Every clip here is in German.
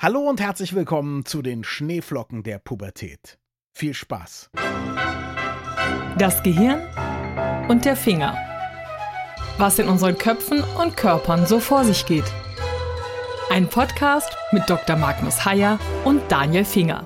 Hallo und herzlich willkommen zu den Schneeflocken der Pubertät. Viel Spaß. Das Gehirn und der Finger. Was in unseren Köpfen und Körpern so vor sich geht. Ein Podcast mit Dr. Magnus Heyer und Daniel Finger.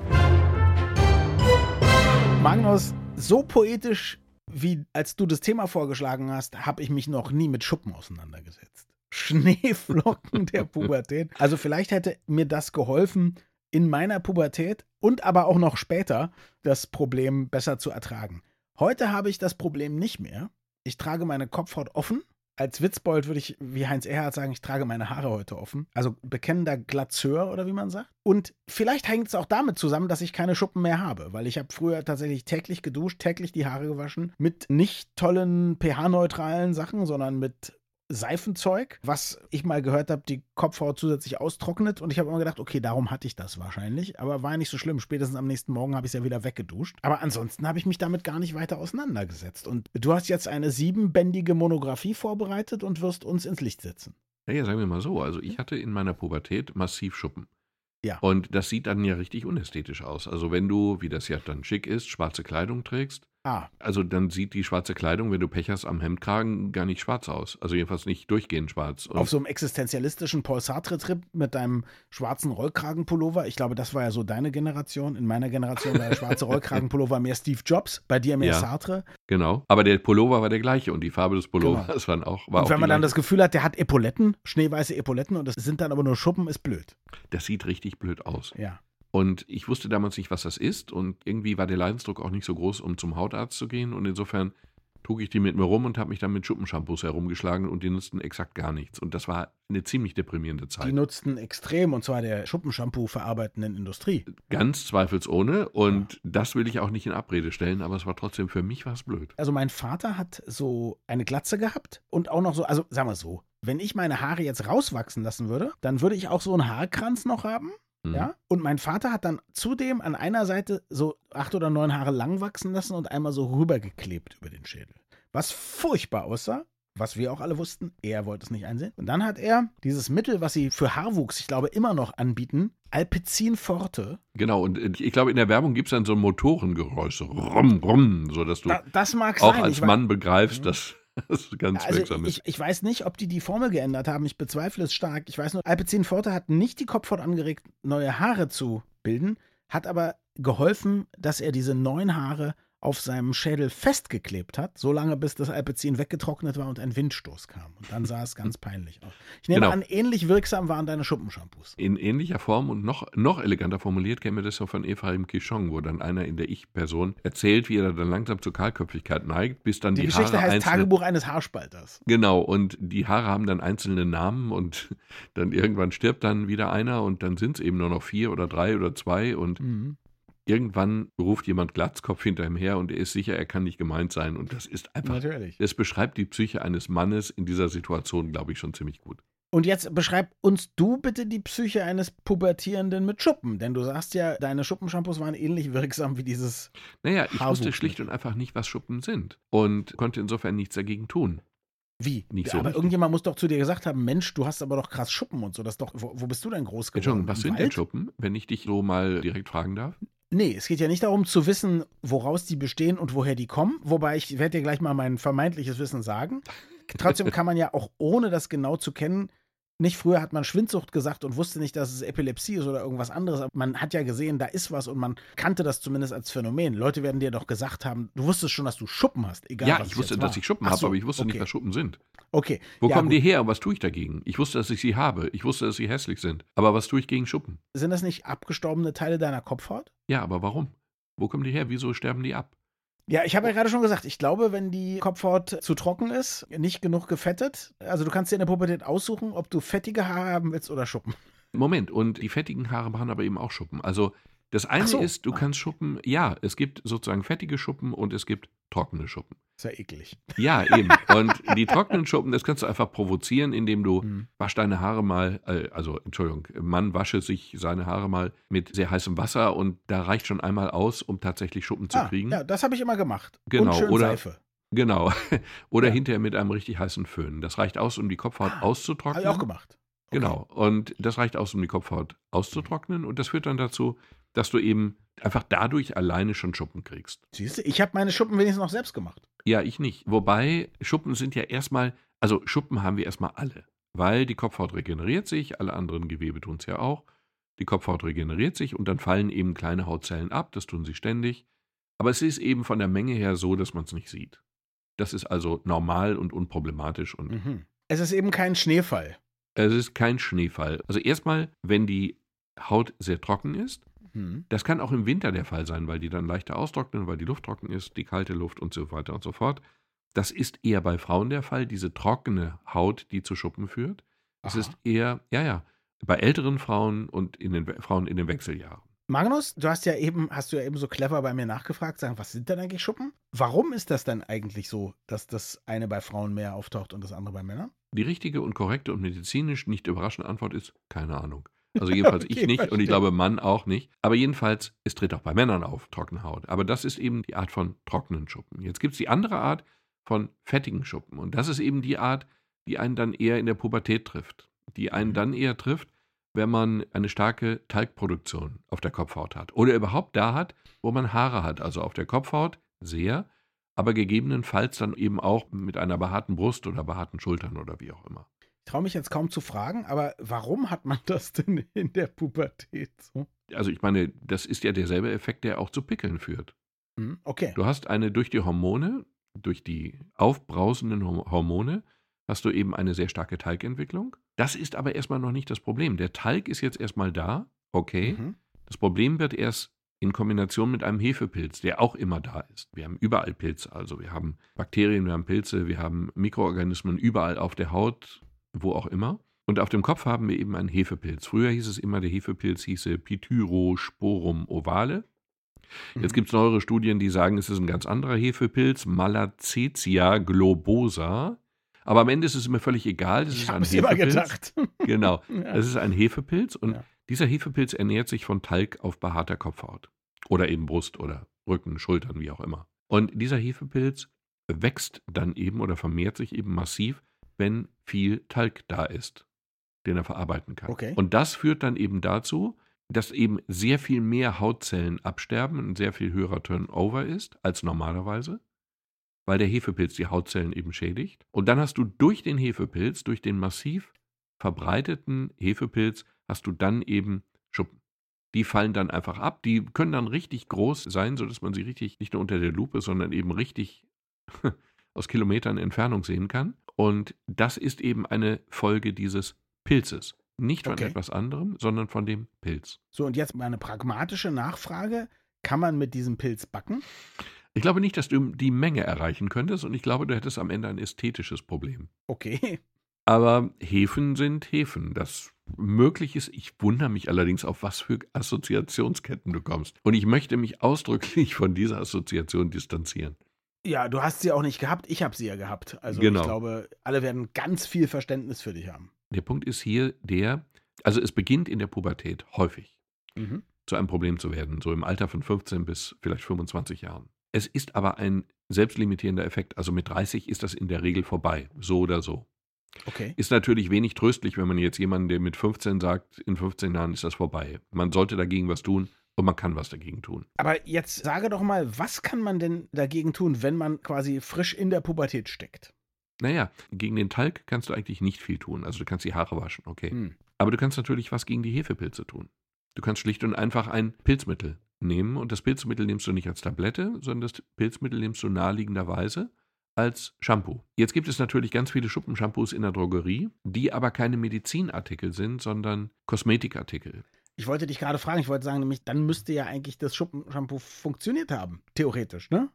Magnus, so poetisch wie als du das Thema vorgeschlagen hast, habe ich mich noch nie mit Schuppen auseinandergesetzt. Schneeflocken der Pubertät. Also vielleicht hätte mir das geholfen, in meiner Pubertät und aber auch noch später das Problem besser zu ertragen. Heute habe ich das Problem nicht mehr. Ich trage meine Kopfhaut offen. Als Witzbold würde ich, wie Heinz Erhardt sagen, ich trage meine Haare heute offen. Also bekennender Glatzeur oder wie man sagt. Und vielleicht hängt es auch damit zusammen, dass ich keine Schuppen mehr habe, weil ich habe früher tatsächlich täglich geduscht, täglich die Haare gewaschen, mit nicht tollen pH-neutralen Sachen, sondern mit Seifenzeug, was ich mal gehört habe, die Kopfhaut zusätzlich austrocknet. Und ich habe immer gedacht, okay, darum hatte ich das wahrscheinlich. Aber war nicht so schlimm. Spätestens am nächsten Morgen habe ich es ja wieder weggeduscht. Aber ansonsten habe ich mich damit gar nicht weiter auseinandergesetzt. Und du hast jetzt eine siebenbändige Monographie vorbereitet und wirst uns ins Licht setzen. Naja, sagen wir mal so. Also ich hatte in meiner Pubertät massiv Schuppen. Ja. Und das sieht dann ja richtig unästhetisch aus. Also wenn du, wie das ja dann schick ist, schwarze Kleidung trägst, Ah, also dann sieht die schwarze Kleidung, wenn du Pech hast, am Hemdkragen gar nicht schwarz aus. Also jedenfalls nicht durchgehend schwarz. Und auf so einem existenzialistischen Paul Sartre-Trip mit deinem schwarzen Rollkragenpullover. Ich glaube, das war ja so deine Generation. In meiner Generation war der schwarze Rollkragenpullover mehr Steve Jobs, bei dir mehr Ja. Sartre. genau. Aber der Pullover war der gleiche und die Farbe des Pullovers waren auch, war und wenn man dann gleiche. das Gefühl hat, der hat Epauletten, schneeweiße Epauletten und es sind dann aber nur Schuppen, ist blöd. das sieht richtig blöd aus. Ja. Und ich wusste damals nicht, was das ist. Und irgendwie war der Leidensdruck auch nicht so groß, um zum Hautarzt zu gehen. Und insofern trug ich die mit mir rum und habe mich dann mit Schuppenshampoos herumgeschlagen und die nutzten exakt gar nichts. Und das war eine ziemlich deprimierende Die Zeit. nutzten extrem und zwar der Schuppenshampoo verarbeitenden Industrie. Ganz zweifelsohne. Und das will ich auch nicht in Abrede stellen, aber es war trotzdem für mich was blöd. Also mein Vater hat so eine Glatze gehabt und auch noch so, also sagen wir so, wenn ich meine Haare jetzt rauswachsen lassen würde, dann würde ich auch so einen Haarkranz noch haben. Mhm. Ja, und mein Vater hat dann zudem an einer Seite so acht oder neun Haare lang wachsen lassen und einmal so rübergeklebt über den Schädel. Was furchtbar aussah, was wir auch alle wussten, er wollte es nicht einsehen. Und dann hat er dieses Mittel, was sie für Haarwuchs, ich glaube, immer noch anbieten, Alpecin Forte. Genau. Und äh, ich glaube, in der Werbung gibt es dann so ein Motorengeräusch, so rum, rum, sodass du Da, auch sein. als Mann begreifst, dass das ganz Also wirksam ist. ich, ich weiß nicht, ob die die Formel geändert haben. Ich bezweifle es stark. Ich weiß nur, Alpecin Forte hat nicht die Kopfhaut angeregt, neue Haare zu bilden, hat aber geholfen, dass er diese neuen Haare auf seinem Schädel festgeklebt hat, solange bis das Alpecin weggetrocknet war und ein Windstoß kam. Und dann sah es ganz peinlich aus. Ich nehme Genau. an, ähnlich wirksam waren deine Schuppenshampoos. In ähnlicher Form und noch, noch eleganter formuliert kennen wir das ja von Ephraim Kishon, wo dann einer in der Ich-Person erzählt, wie er dann langsam zur Kahlköpfigkeit neigt, bis dann Die, die, Geschichte Haare heißt einzelne, Tagebuch eines Haarspalters. Genau, und die Haare haben dann einzelne Namen und dann irgendwann stirbt dann wieder einer und dann sind es eben nur noch vier oder drei oder zwei und Mhm. Irgendwann ruft jemand Glatzkopf hinter ihm her und er ist sicher, er kann nicht gemeint sein und das ist einfach, Natürlich. das beschreibt die Psyche eines Mannes in dieser Situation, glaube ich, schon ziemlich gut. Und jetzt beschreib uns du bitte die Psyche eines Pubertierenden mit Schuppen. Denn du sagst ja, deine Schuppenshampoos waren ähnlich wirksam wie dieses. Naja, ich wusste schlicht und einfach nicht, was Schuppen sind und konnte insofern nichts dagegen tun. Wie? Nicht so aber richtig. irgendjemand muss doch zu dir gesagt haben: Mensch, du hast aber doch krass Schuppen und so. Das doch, wo, wo bist du denn groß geworden? Entschuldigung, was sind denn? Schuppen, wenn ich dich so mal direkt fragen darf? Nee, es geht ja nicht darum zu wissen, woraus die bestehen und woher die kommen. Wobei ich werde dir gleich mal mein vermeintliches Wissen sagen. Trotzdem kann man ja auch ohne das genau zu kennen, nicht früher hat man Schwindsucht gesagt und wusste nicht, dass es Epilepsie ist oder irgendwas anderes. Aber man hat ja gesehen, da ist was und man kannte das zumindest als Phänomen. Leute werden dir doch gesagt haben, du wusstest schon, dass du Schuppen hast, egal ja, was ich wusste, dass war. ich Schuppen Ach habe, so, aber ich wusste okay. nicht, was Schuppen sind. Okay. Wo ja, kommen gut. die her und was tue ich dagegen? Ich wusste, dass ich sie habe. Ich wusste, dass sie hässlich sind. Aber was tue ich gegen Schuppen? Sind das nicht abgestorbene Teile deiner Kopfhaut? Ja, aber warum? Wo kommen die her? Wieso sterben die ab? Ja, ich habe ja gerade schon gesagt, ich glaube, wenn die Kopfhaut zu trocken ist, nicht genug gefettet, also du kannst dir in der Pubertät aussuchen, ob du fettige Haare haben willst oder Schuppen. Moment, und die fettigen Haare machen aber eben auch Schuppen. Also das eine so. ist, du Ah. kannst Schuppen, ja, es gibt sozusagen fettige Schuppen und es gibt trockene Schuppen. Ist ja eklig. Ja, eben. Und die trockenen Schuppen, das kannst du einfach provozieren, indem du Hm. wasch deine Haare mal, äh, also Entschuldigung, Mann wasche sich seine Haare mal mit sehr heißem Wasser und da reicht schon einmal aus, um tatsächlich Schuppen zu Ah, kriegen. ja, das habe ich immer gemacht. Genau, Und schön oder- Seife. Genau. Oder Ja. hinterher mit einem richtig heißen Föhn. Das reicht aus, um die Kopfhaut Ah, Habe auszutrocknen. ich auch gemacht. Genau. Und das reicht aus, um die Kopfhaut auszutrocknen. Und das führt dann dazu, dass du eben einfach dadurch alleine schon Schuppen kriegst. Siehst du, ich habe meine Schuppen wenigstens noch selbst gemacht. Ja, ich nicht. Wobei Schuppen sind ja erstmal, also Schuppen haben wir erstmal alle, weil die Kopfhaut regeneriert sich, alle anderen Gewebe tun es ja auch. Die Kopfhaut regeneriert sich und dann fallen eben kleine Hautzellen ab, das tun sie ständig. Aber es ist eben von der Menge her so, dass man es nicht sieht. Das ist also normal und unproblematisch und Mhm. Es ist eben kein Schneefall. es ist kein Schneefall. Also erstmal, wenn die Haut sehr trocken ist, Mhm. das kann auch im Winter der Fall sein, weil die dann leichter austrocknen, weil die Luft trocken ist, die kalte Luft und so weiter und so fort. Das ist eher bei Frauen der Fall, diese trockene Haut, die zu Schuppen führt. Es ist eher, ja, ja, bei älteren Frauen und in den Frauen in den Wechseljahren. Magnus, du hast ja eben, hast du ja eben so clever bei mir nachgefragt, sagen, was sind denn eigentlich Schuppen? Warum ist das dann eigentlich so, dass das eine bei Frauen mehr auftaucht und das andere bei Männern? Die richtige und korrekte und medizinisch nicht überraschende Antwort ist keine Ahnung. Also jedenfalls ich Okay, nicht und verstehe. ich glaube Mann auch nicht. Aber jedenfalls, es tritt auch bei Männern auf, trockene Haut. Aber das ist eben die Art von trockenen Schuppen. Jetzt gibt es die andere Art von fettigen Schuppen. Und das ist eben die Art, die einen dann eher in der Pubertät trifft. Die einen Mhm. dann eher trifft, wenn man eine starke Talgproduktion auf der Kopfhaut hat. Oder überhaupt da hat, wo man Haare hat. Also auf der Kopfhaut sehr, aber gegebenenfalls dann eben auch mit einer behaarten Brust oder behaarten Schultern oder wie auch immer. Ich traue mich jetzt kaum zu fragen, aber warum hat man das denn in der Pubertät so? Also ich meine, das ist ja derselbe Effekt, der auch zu Pickeln führt. Hm, okay. Du hast eine durch die Hormone, durch die aufbrausenden Hor- Hormone, hast du eben eine sehr starke Talgentwicklung. Das ist aber erstmal noch nicht das Problem. Der Talg ist jetzt erstmal da, okay. Mhm. Das Problem wird erst in Kombination mit einem Hefepilz, der auch immer da ist. Wir haben überall Pilze, also wir haben Bakterien, wir haben Pilze, wir haben Mikroorganismen überall auf der Haut, wo auch immer. Und auf dem Kopf haben wir eben einen Hefepilz. Früher hieß es immer, der Hefepilz hieße Pityrosporum ovale. Jetzt Mhm. gibt es neuere Studien, die sagen, es ist ein ganz anderer Hefepilz, Malacetia globosa. Aber am Ende ist es mir völlig egal. Das Ich ist habe ein es immer Hefepilz. gedacht. Genau. Es ist ein Hefepilz und Ja. dieser Hefepilz ernährt sich von Talg auf behaarter Kopfhaut. Oder eben Brust oder Rücken, Schultern, wie auch immer. Und dieser Hefepilz wächst dann eben oder vermehrt sich eben massiv, wenn viel Talg da ist, den er verarbeiten kann. Okay. Und das führt dann eben dazu, dass eben sehr viel mehr Hautzellen absterben, ein sehr viel höherer Turnover ist als normalerweise, weil der Hefepilz die Hautzellen eben schädigt. Und dann hast du durch den Hefepilz, durch den massiv verbreiteten Hefepilz, hast du dann eben Schuppen. Die fallen dann einfach ab. Die können dann richtig groß sein, sodass man sie richtig nicht nur unter der Lupe, sondern eben richtig aus Kilometern Entfernung sehen kann. Und das ist eben eine Folge dieses Pilzes. Nicht von Okay. etwas anderem, sondern von dem Pilz. So, und jetzt mal eine pragmatische Nachfrage. Kann man mit diesem Pilz backen? Ich glaube nicht, dass du die Menge erreichen könntest und ich glaube, du hättest am Ende ein ästhetisches Problem. Okay. Aber Hefen sind Hefen. Das möglich ist. Ich wundere mich allerdings, auf was für Assoziationsketten du kommst. Und ich möchte mich ausdrücklich von dieser Assoziation distanzieren. Ja, du hast sie auch nicht gehabt, ich habe sie ja gehabt. Also Genau. ich glaube, alle werden ganz viel Verständnis für dich haben. Der Punkt ist hier der, also es beginnt in der Pubertät häufig Mhm. zu einem Problem zu werden, so im Alter von 15 bis vielleicht 25 Jahren. Es ist aber ein selbstlimitierender Effekt. Also mit 30 ist das in der Regel vorbei, so oder so. Okay. Ist natürlich wenig tröstlich, wenn man jetzt jemanden, der mit 15 sagt, in 15 Jahren ist das vorbei. Man sollte dagegen was tun und man kann was dagegen tun. Aber jetzt sage doch mal, was kann man denn dagegen tun, wenn man quasi frisch in der Pubertät steckt? Naja, gegen den Talg kannst du eigentlich nicht viel tun. Also du kannst die Haare waschen, okay. Hm. Aber du kannst natürlich was gegen die Hefepilze tun. Du kannst schlicht und einfach ein Pilzmittel nehmen und das Pilzmittel nimmst du nicht als Tablette, sondern das Pilzmittel nimmst du naheliegenderweise als Shampoo. Jetzt gibt es natürlich ganz viele Schuppenshampoos in der Drogerie, die aber keine Medizinartikel sind, sondern Kosmetikartikel. Ich wollte dich gerade fragen, ich wollte sagen, nämlich, dann müsste ja eigentlich das Schuppenshampoo funktioniert haben. Theoretisch, ne?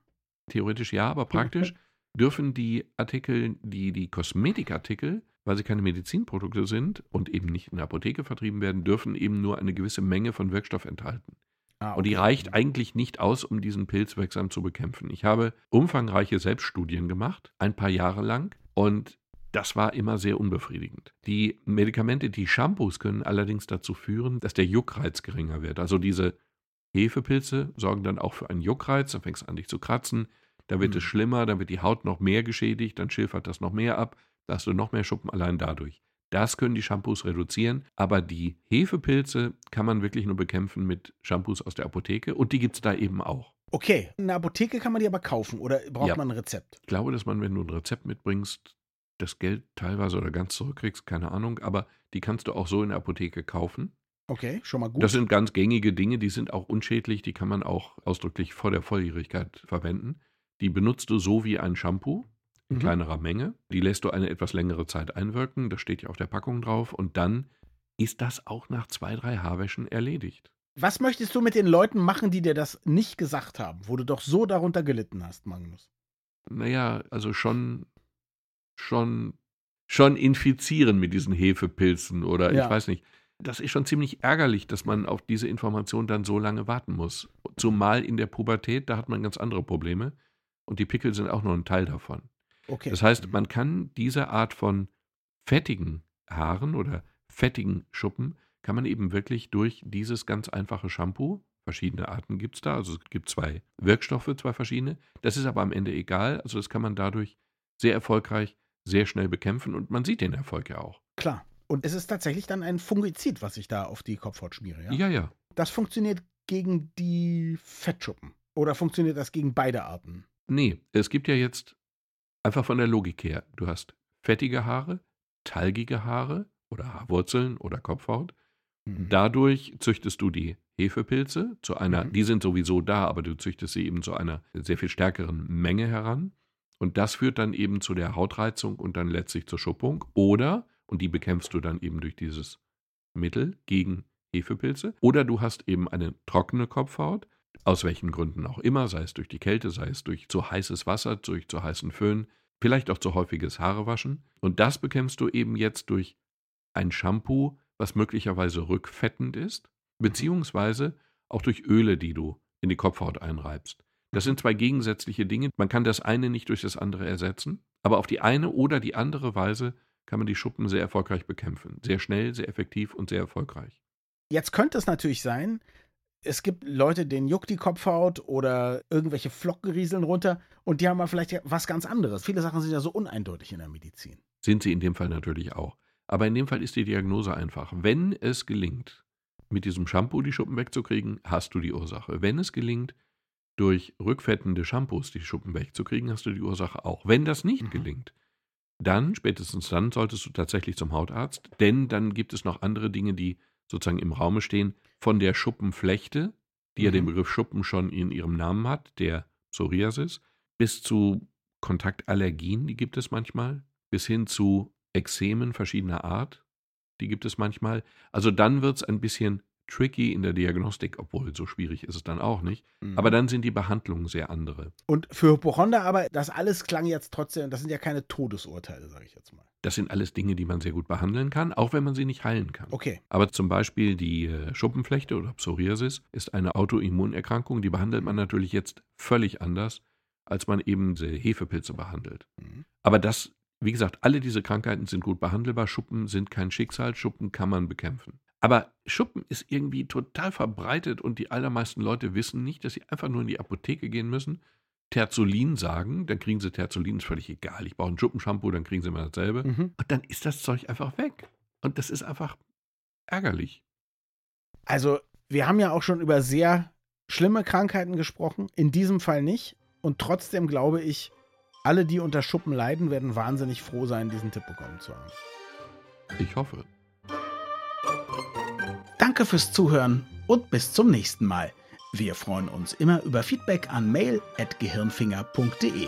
Theoretisch ja, aber praktisch dürfen die Artikel, die, die Kosmetikartikel, weil sie keine Medizinprodukte sind und eben nicht in der Apotheke vertrieben werden, dürfen eben nur eine gewisse Menge von Wirkstoff enthalten. Ah, Und die okay. reicht eigentlich nicht aus, um diesen Pilz wirksam zu bekämpfen. Ich habe umfangreiche Selbststudien gemacht, ein paar Jahre lang, und das war immer sehr unbefriedigend. Die Medikamente, die Shampoos können allerdings dazu führen, dass der Juckreiz geringer wird. Also diese Hefepilze sorgen dann auch für einen Juckreiz, dann fängst du an, dich zu kratzen, dann wird Hm. es schlimmer, dann wird die Haut noch mehr geschädigt, dann schilfert das noch mehr ab, da hast du noch mehr Schuppen allein dadurch. Das können die Shampoos reduzieren, aber die Hefepilze kann man wirklich nur bekämpfen mit Shampoos aus der Apotheke und die gibt es da eben auch. Okay, in der Apotheke kann man die aber kaufen oder braucht Ja. man ein Rezept? Ich glaube, dass man, wenn du ein Rezept mitbringst, das Geld teilweise oder ganz zurückkriegst, keine Ahnung, aber die kannst du auch so in der Apotheke kaufen. Okay, schon mal gut. Das sind ganz gängige Dinge, die sind auch unschädlich, die kann man auch ausdrücklich vor der Volljährigkeit verwenden. Die benutzt du so wie ein Shampoo in Mhm. kleinerer Menge. Die lässt du eine etwas längere Zeit einwirken, das steht ja auf der Packung drauf und dann ist das auch nach zwei, drei Haarwäschen erledigt. Was möchtest du mit den Leuten machen, die dir das nicht gesagt haben, wo du doch so darunter gelitten hast, Magnus? Naja, also schon, schon, schon infizieren mit diesen Hefepilzen oder Ja. ich weiß nicht. Das ist schon ziemlich ärgerlich, dass man auf diese Information dann so lange warten muss. Zumal in der Pubertät, da hat man ganz andere Probleme. Und die Pickel sind auch nur ein Teil davon. Okay. Das heißt, man kann diese Art von fettigen Haaren oder fettigen Schuppen, kann man eben wirklich durch dieses ganz einfache Shampoo, verschiedene Arten gibt es da, also es gibt zwei Wirkstoffe, zwei verschiedene, das ist aber am Ende egal, also das kann man dadurch sehr erfolgreich, sehr schnell bekämpfen und man sieht den Erfolg ja auch. Klar. Und es ist tatsächlich dann ein Fungizid, was ich da auf die Kopfhaut schmiere, ja? Ja, ja. Das funktioniert gegen die Fettschuppen. Oder funktioniert das gegen beide Arten? Nee, es gibt ja jetzt einfach von der Logik her, du hast fettige Haare, talgige Haare oder Haarwurzeln oder Kopfhaut. Mhm. Dadurch züchtest du die Hefepilze zu einer, Mhm. die sind sowieso da, aber du züchtest sie eben zu einer sehr viel stärkeren Menge heran. Und das führt dann eben zu der Hautreizung und dann letztlich zur Schuppung. Oder, und die bekämpfst du dann eben durch dieses Mittel gegen Hefepilze. Oder du hast eben eine trockene Kopfhaut, aus welchen Gründen auch immer, sei es durch die Kälte, sei es durch zu heißes Wasser, durch zu heißen Föhn, vielleicht auch zu häufiges Haarewaschen. Und das bekämpfst du eben jetzt durch ein Shampoo, was möglicherweise rückfettend ist, beziehungsweise auch durch Öle, die du in die Kopfhaut einreibst. Das sind zwei gegensätzliche Dinge. Man kann das eine nicht durch das andere ersetzen, aber auf die eine oder die andere Weise kann man die Schuppen sehr erfolgreich bekämpfen. Sehr schnell, sehr effektiv und sehr erfolgreich. Jetzt könnte es natürlich sein, es gibt Leute, denen juckt die Kopfhaut oder irgendwelche Flocken rieseln runter und die haben mal vielleicht was ganz anderes. Viele Sachen sind ja so uneindeutig in der Medizin. Sind sie in dem Fall natürlich auch. Aber in dem Fall ist die Diagnose einfach. Wenn es gelingt, mit diesem Shampoo die Schuppen wegzukriegen, hast du die Ursache. Wenn es gelingt, durch rückfettende Shampoos die Schuppen wegzukriegen, hast du die Ursache auch. Wenn das nicht Mhm. gelingt, dann, spätestens dann, solltest du tatsächlich zum Hautarzt, denn dann gibt es noch andere Dinge, die sozusagen im Raume stehen, von der Schuppenflechte, die ja Mhm. den Begriff Schuppen schon in ihrem Namen hat, der Psoriasis, bis zu Kontaktallergien, die gibt es manchmal, bis hin zu Ekzemen verschiedener Art, die gibt es manchmal. Also dann wird es ein bisschen tricky in der Diagnostik, obwohl so schwierig ist es dann auch nicht. Mhm. Aber dann sind die Behandlungen sehr andere. und für Hypochonder aber, das alles klang jetzt trotzdem, das sind ja keine Todesurteile, sage ich jetzt mal. Das sind alles Dinge, die man sehr gut behandeln kann, auch wenn man sie nicht heilen kann. Okay. Aber zum Beispiel die äh, Schuppenflechte oder Psoriasis ist eine Autoimmunerkrankung, die behandelt man natürlich jetzt völlig anders, als man eben Hefepilze behandelt. Mhm. Aber das, wie gesagt, alle diese Krankheiten sind gut behandelbar. Schuppen sind kein Schicksal, Schuppen kann man bekämpfen. Aber Schuppen ist irgendwie total verbreitet und die allermeisten Leute wissen nicht, dass sie einfach nur in die Apotheke gehen müssen, Terzolin sagen, dann kriegen sie Terzolin, ist völlig egal. Ich brauche ein Schuppenshampoo, dann kriegen sie immer dasselbe. Mhm. Und dann ist das Zeug einfach weg. Und das ist einfach ärgerlich. Also, wir haben ja auch schon über sehr schlimme Krankheiten gesprochen, in diesem Fall nicht. Und trotzdem glaube ich, alle, die unter Schuppen leiden, werden wahnsinnig froh sein, diesen Tipp bekommen zu haben. Ich hoffe. Danke fürs Zuhören und bis zum nächsten Mal. Wir freuen uns immer über Feedback an mail.gehirnfinger.de.